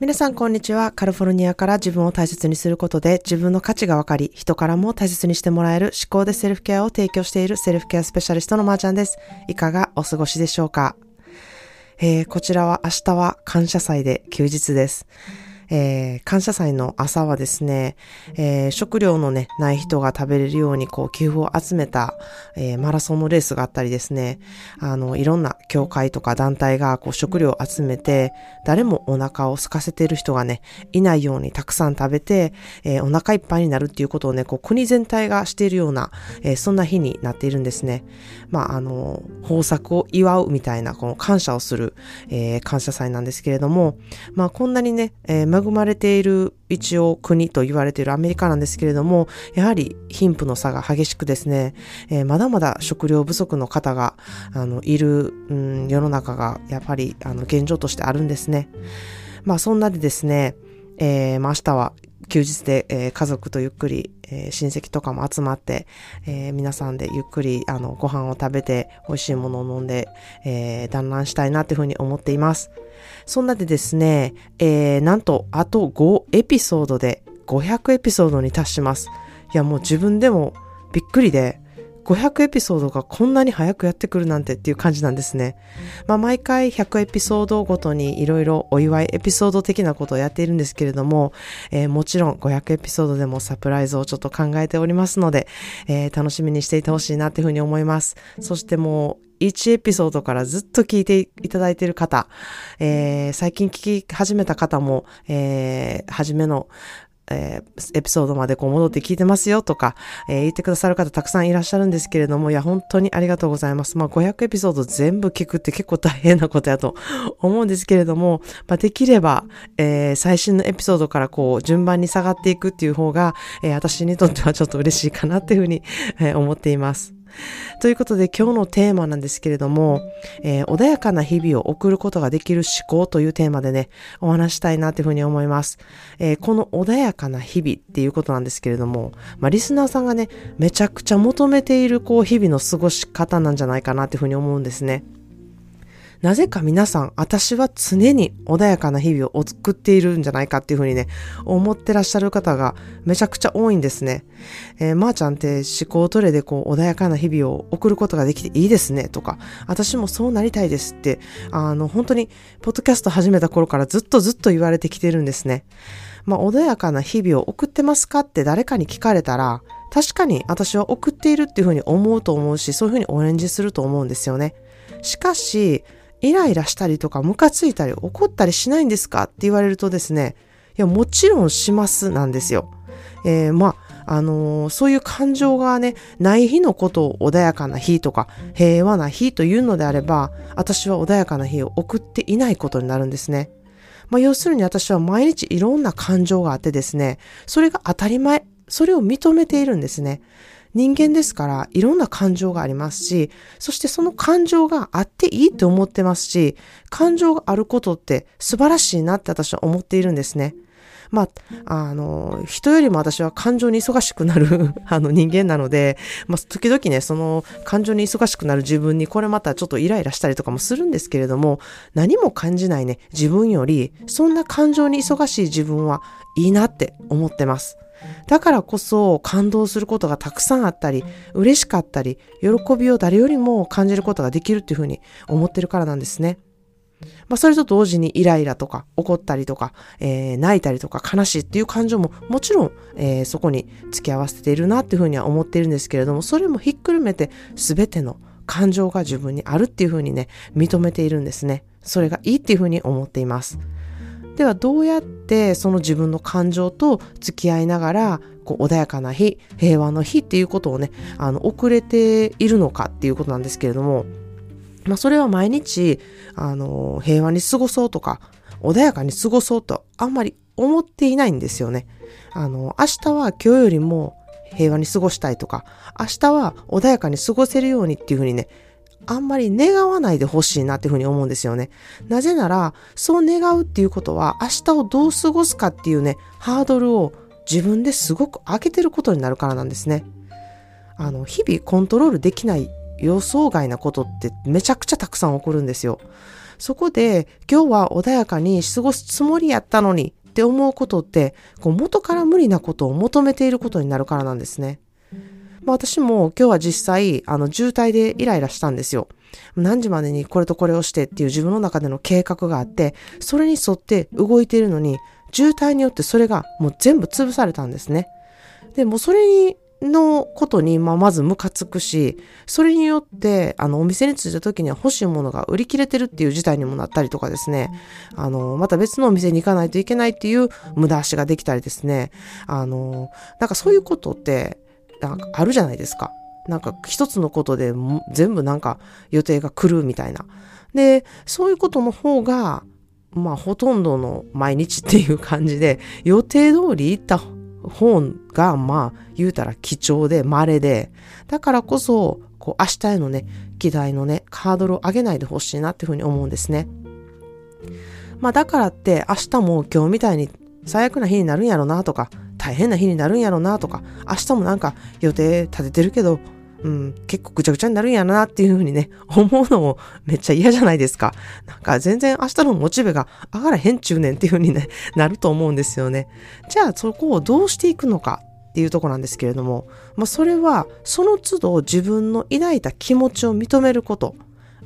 皆さんこんにちは。カルフォルニアから自分を大切にすることで自分の価値が分かり、人からも大切にしてもらえる思考でセルフケアを提供しているセルフケアスペシャリストのまーちゃんです。いかがお過ごしでしょうか、えー、こちらは明日は感謝祭で休日です。えー、感謝祭の朝はですね、えー、食料のね、ない人が食べれるようにこう、寄付を集めた、えー、マラソンのレースがあったりですね、あの、いろんな教会とか団体がこう、食料を集めて、誰もお腹を空かせている人がね、いないようにたくさん食べて、えー、お腹いっぱいになるっていうことをね、こう、国全体がしているような、えー、そんな日になっているんですね。まあ、あの、豊作を祝うみたいな、この感謝をする、えー、感謝祭なんですけれども、まあ、こんなにね、えー恵まれている一応国と言われているアメリカなんですけれども、やはり貧富の差が激しくですね、えー、まだまだ食料不足の方が、あの、いる、うん、世の中がやっぱり、あの、現状としてあるんですね。まあ、そんなでですね、えー、まあ、明日は休日で、えー、家族とゆっくり、えー、親戚とかも集まって、えー、皆さんでゆっくりあのご飯を食べて美味しいものを飲んで、え団らんしたいなっていうふうに思っています。そんなでですね、えなんとあと5エピソードで500エピソードに達します。いやもう自分でもびっくりで、500エピソードがこんなに早くやってくるなんてっていう感じなんですね。まあ毎回100エピソードごとにいろいろお祝いエピソード的なことをやっているんですけれども、えー、もちろん500エピソードでもサプライズをちょっと考えておりますので、えー、楽しみにしていてほしいなっていうふうに思います。そしてもう1エピソードからずっと聞いていただいている方、えー、最近聞き始めた方も、えー、初めのえー、エピソードまでこう戻って聞いてますよとか、えー、言ってくださる方たくさんいらっしゃるんですけれども、いや、本当にありがとうございます。まあ、500エピソード全部聞くって結構大変なことやと思うんですけれども、まあ、できれば、えー、最新のエピソードからこう、順番に下がっていくっていう方が、え、私にとってはちょっと嬉しいかなっていうふうに、え、思っています。ということで今日のテーマなんですけれども、えー、穏やかな日々を送ることができる思考というテーマでね、お話したいなというふうに思います。えー、この穏やかな日々っていうことなんですけれども、まあ、リスナーさんがね、めちゃくちゃ求めているこう日々の過ごし方なんじゃないかなというふうに思うんですね。なぜか皆さん、私は常に穏やかな日々を送っているんじゃないかっていうふうにね、思ってらっしゃる方がめちゃくちゃ多いんですね。えー、まー、あ、ちゃんって思考トレでこう穏やかな日々を送ることができていいですねとか、私もそうなりたいですって、あの、本当に、ポッドキャスト始めた頃からずっとずっと言われてきてるんですね。まあ、穏やかな日々を送ってますかって誰かに聞かれたら、確かに私は送っているっていうふうに思うと思うし、そういうふうにお返事すると思うんですよね。しかし、イライラしたりとかムカついたり怒ったりしないんですかって言われるとですね、いや、もちろんしますなんですよ。えー、まあ、あのー、そういう感情がね、ない日のことを穏やかな日とか平和な日というのであれば、私は穏やかな日を送っていないことになるんですね。まあ、要するに私は毎日いろんな感情があってですね、それが当たり前、それを認めているんですね。人間ですからいろんな感情がありますし、そしてその感情があっていいと思ってますし、感情があることって素晴らしいなって私は思っているんですね。まあ、あの、人よりも私は感情に忙しくなる あの人間なので、まあ、時々ね、その感情に忙しくなる自分にこれまたちょっとイライラしたりとかもするんですけれども、何も感じないね、自分より、そんな感情に忙しい自分はいいなって思ってます。だからこそ感動することがたくさんあったり、嬉しかったり、喜びを誰よりも感じることができるっていうふうに思ってるからなんですね。まあ、それと同時にイライラとか怒ったりとか、えー、泣いたりとか悲しいっていう感情ももちろん、えー、そこに付き合わせているなっていうふうには思っているんですけれども、それもひっくるめて全ての感情が自分にあるっていうふうにね、認めているんですね。それがいいっていうふうに思っています。ではどうやってその自分の感情と付き合いながらこう穏やかな日平和の日っていうことをねあの遅れているのかっていうことなんですけれどもまあそれは毎日あの平和に過ごそうとか穏やかに過ごそうとあんまり思っていないんですよね。あの明日は今日よりも平和に過ごしたいとか明日は穏やかに過ごせるようにっていうふうにねあんまり願わないでほしいなっていうふうに思うんですよね。なぜなら、そう願うっていうことは、明日をどう過ごすかっていうね、ハードルを自分ですごく開けてることになるからなんですね。あの、日々コントロールできない予想外なことってめちゃくちゃたくさん起こるんですよ。そこで今日は穏やかに過ごすつもりやったのにって思うことって、こう元から無理なことを求めていることになるからなんですね。まあ、私も今日は実際、あの、渋滞でイライラしたんですよ。何時までにこれとこれをしてっていう自分の中での計画があって、それに沿って動いているのに、渋滞によってそれがもう全部潰されたんですね。で、もそれにのことに、まあ、まずムカつくし、それによって、あの、お店に着いた時には欲しいものが売り切れてるっていう事態にもなったりとかですね、あの、また別のお店に行かないといけないっていう無駄足ができたりですね、あの、なんかそういうことって、なんかあるじゃないですか。なんか一つのことで全部なんか予定が来るみたいな。で、そういうことの方が、まあほとんどの毎日っていう感じで予定通り行った本がまあ言うたら貴重で稀で、だからこそこう明日へのね、期待のね、ハードルを上げないでほしいなっていうふうに思うんですね。まあだからって明日も今日みたいに最悪な日になるんやろなとか、大変な日になるんやろなとか、明日もなんか予定立ててるけど、うん、結構ぐちゃぐちゃになるんやなっていうふうにね、思うのもめっちゃ嫌じゃないですか。なんか全然明日のモチベが上がらへんちゅうねんっていうふうにね、なると思うんですよね。じゃあそこをどうしていくのかっていうとこなんですけれども、まあそれはその都度自分の抱いた気持ちを認めること。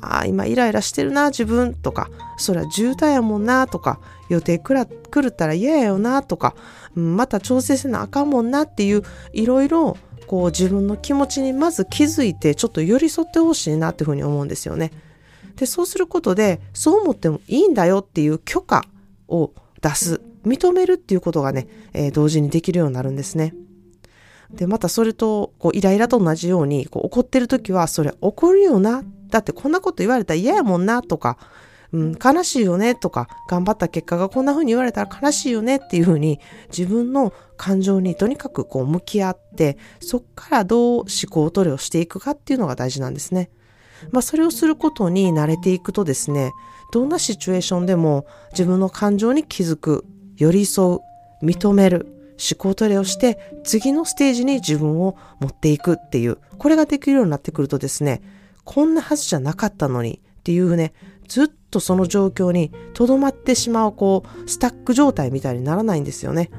ああ、今イライラしてるな、自分とか、それは渋滞やもんな、とか、予定くら、狂ったら嫌やよな、とか、また調整せなあかんもんなっていう、いろいろ、こう自分の気持ちにまず気づいて、ちょっと寄り添ってほしいなっていうふうに思うんですよね。で、そうすることで、そう思ってもいいんだよっていう許可を出す、認めるっていうことがね、えー、同時にできるようになるんですね。で、またそれと、こう、イライラと同じように、こう、怒ってる時は、それ怒るよな。だってこんなこと言われたら嫌やもんな、とか、うん、悲しいよねとか、頑張った結果がこんな風に言われたら悲しいよねっていう風に自分の感情にとにかくこう向き合って、そっからどう思考トレをしていくかっていうのが大事なんですね。まあそれをすることに慣れていくとですね、どんなシチュエーションでも自分の感情に気づく、寄り添う、認める、思考トレをして次のステージに自分を持っていくっていう、これができるようになってくるとですね、こんなはずじゃなかったのにっていうね、ずっとその状況に留まってしまう、こう、スタック状態みたいにならないんですよね。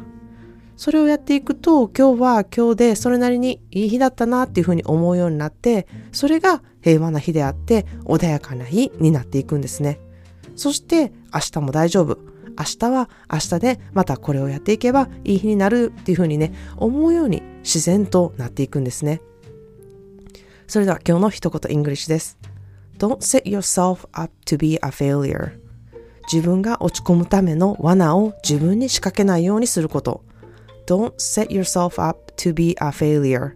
それをやっていくと、今日は今日でそれなりにいい日だったなっていうふうに思うようになって、それが平和な日であって、穏やかな日になっていくんですね。そして明日も大丈夫。明日は明日でまたこれをやっていけばいい日になるっていうふうにね、思うように自然となっていくんですね。それでは今日の一言 English です。Don't set yourself up to be a failure. 自分が落ち込むための罠を自分に仕掛けないようにすること。Don't set yourself up to be a failure.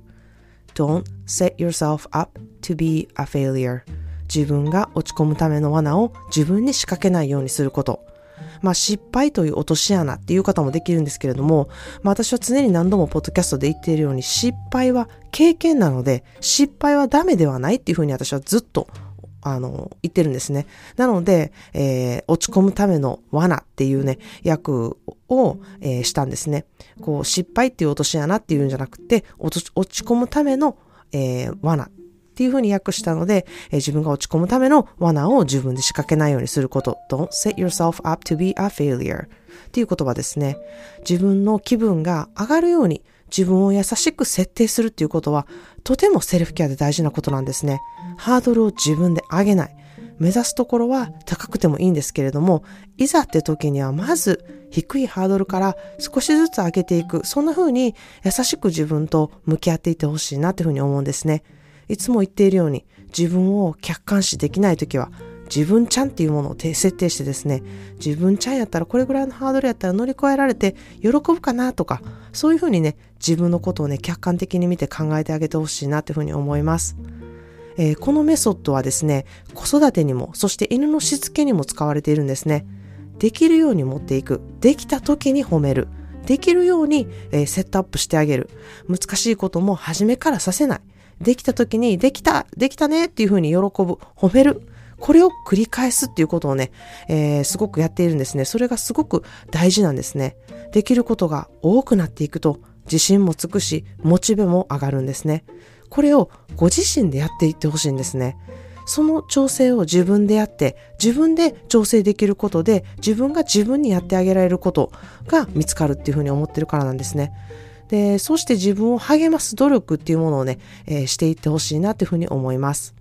Don't set yourself up to be a failure. 自分が落ち込むための罠を自分に仕掛けないようにすること。まあ失敗という落とし穴っていう方もできるんですけれども、まあ私は常に何度もポッドキャストで言っているように失敗は経験なので失敗はダメではないっていうふうに私はずっとあの、言ってるんですね。なので、えー、落ち込むための罠っていうね、役を、えー、したんですね。こう、失敗っていう落とし穴っていうんじゃなくて、落ち込むための、えー、罠っていうふうに訳したので、えー、自分が落ち込むための罠を自分で仕掛けないようにすること。Don't set yourself up to be a failure っていう言葉ですね。自分の気分が上がるように自分を優しく設定するっていうことは、とてもセルフケアで大事なことなんですね。ハードルを自分で上げない。目指すところは高くてもいいんですけれども、いざって時にはまず低いハードルから少しずつ上げていく。そんな風に優しく自分と向き合っていってほしいなっていう風に思うんですね。いつも言っているように自分を客観視できない時は自分ちゃんっていうものを設定してですね、自分ちゃんやったらこれぐらいのハードルやったら乗り越えられて喜ぶかなとか、そういうふうにね、自分のことをね、客観的に見て考えてあげてほしいなというふうに思います。えー、このメソッドはですね、子育てにも、そして犬のしつけにも使われているんですね。できるように持っていく。できた時に褒める。できるように、えー、セットアップしてあげる。難しいことも初めからさせない。できた時に、できた、できたねっていうふうに喜ぶ。褒める。これを繰り返すっていうことをね、えー、すごくやっているんですね。それがすごく大事なんですね。できることが多くなっていくと、自信もつくし、モチベも上がるんですね。これをご自身でやっていってほしいんですね。その調整を自分でやって、自分で調整できることで、自分が自分にやってあげられることが見つかるっていうふうに思ってるからなんですね。で、そして自分を励ます努力っていうものをね、えー、していってほしいなっていうふうに思います。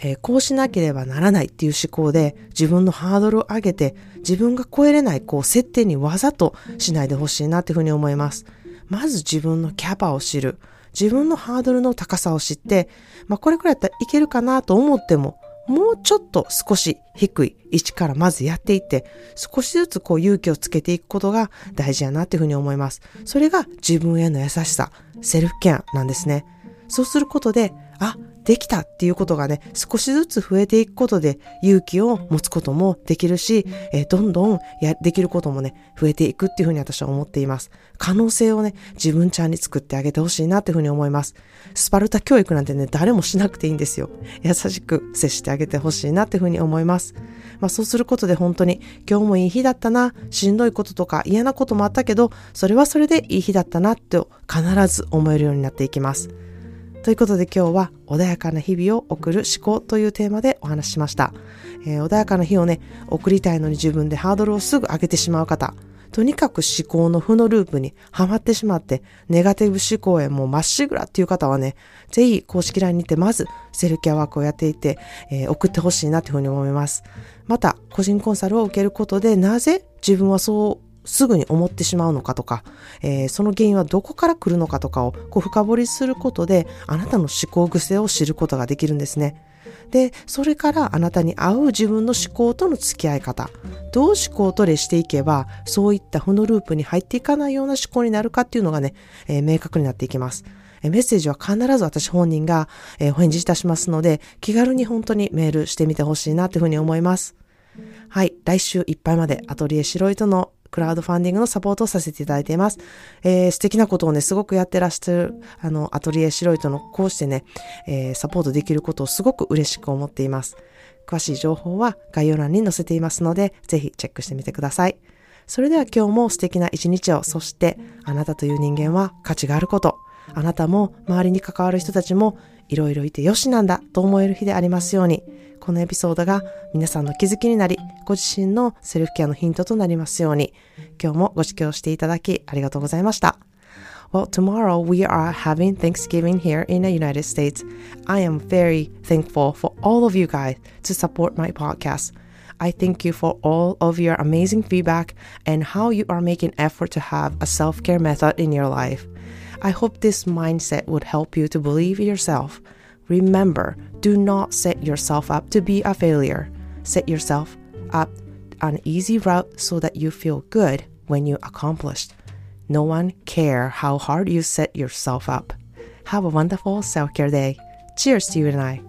えー、こうしなければならないっていう思考で自分のハードルを上げて自分が超えれないこう設定にわざとしないでほしいなっていうふうに思います。まず自分のキャパを知る。自分のハードルの高さを知って、まあこれくらいだったらいけるかなと思っても、もうちょっと少し低い位置からまずやっていって、少しずつこう勇気をつけていくことが大事やなっていうふうに思います。それが自分への優しさ、セルフケアなんですね。そうすることで、あ、できたっていうことがね、少しずつ増えていくことで勇気を持つこともできるし、え、どんどんや、できることもね、増えていくっていうふうに私は思っています。可能性をね、自分ちゃんに作ってあげてほしいなっていうふうに思います。スパルタ教育なんてね、誰もしなくていいんですよ。優しく接してあげてほしいなっていうふうに思います。まあそうすることで本当に今日もいい日だったな、しんどいこととか嫌なこともあったけど、それはそれでいい日だったなって必ず思えるようになっていきます。ということで今日は穏やかな日々を送る思考というテーマでお話ししました。えー、穏やかな日をね、送りたいのに自分でハードルをすぐ上げてしまう方、とにかく思考の負のループにはまってしまって、ネガティブ思考へもうまっしぐらっていう方はね、ぜひ公式 LINE にてまずセルケアワークをやっていて、えー、送ってほしいなというふうに思います。また、個人コンサルを受けることで、なぜ自分はそうすぐに思ってしまうのかとか、えー、その原因はどこから来るのかとかをこう深掘りすることで、あなたの思考癖を知ることができるんですね。で、それからあなたに合う自分の思考との付き合い方、どう思考トレしていけば、そういった負のループに入っていかないような思考になるかっていうのがね、えー、明確になっていきます。メッセージは必ず私本人が、え、お返事いたしますので、気軽に本当にメールしてみてほしいなというふうに思います。はい。来週いっぱいまでアトリエ白糸のクラウドファンディングのサポートをさせていただいています。えー、素敵なことをね、すごくやってらっしゃる、あの、アトリエ白いとの、こうしてね、えー、サポートできることをすごく嬉しく思っています。詳しい情報は概要欄に載せていますので、ぜひチェックしてみてください。それでは今日も素敵な一日を、そしてあなたという人間は価値があること、あなたも周りに関わる人たちもいろいろいてよしなんだと思える日でありますように、このエピソードが皆さんの気づきになり、ご自身のセルフケアのヒントとなりますように、今日もご視聴していただきありがとうございました。Well, tomorrow we are having Thanksgiving here in the United States. I am very thankful for all of you guys to support my podcast. I thank you for all of your amazing feedback and how you are making effort to have a self-care method in your life. I hope this mindset would help you to believe in yourself. Remember, do not set yourself up to be a failure. Set yourself up an easy route so that you feel good when you accomplished. No one care how hard you set yourself up. Have a wonderful self-care day. Cheers to you and I.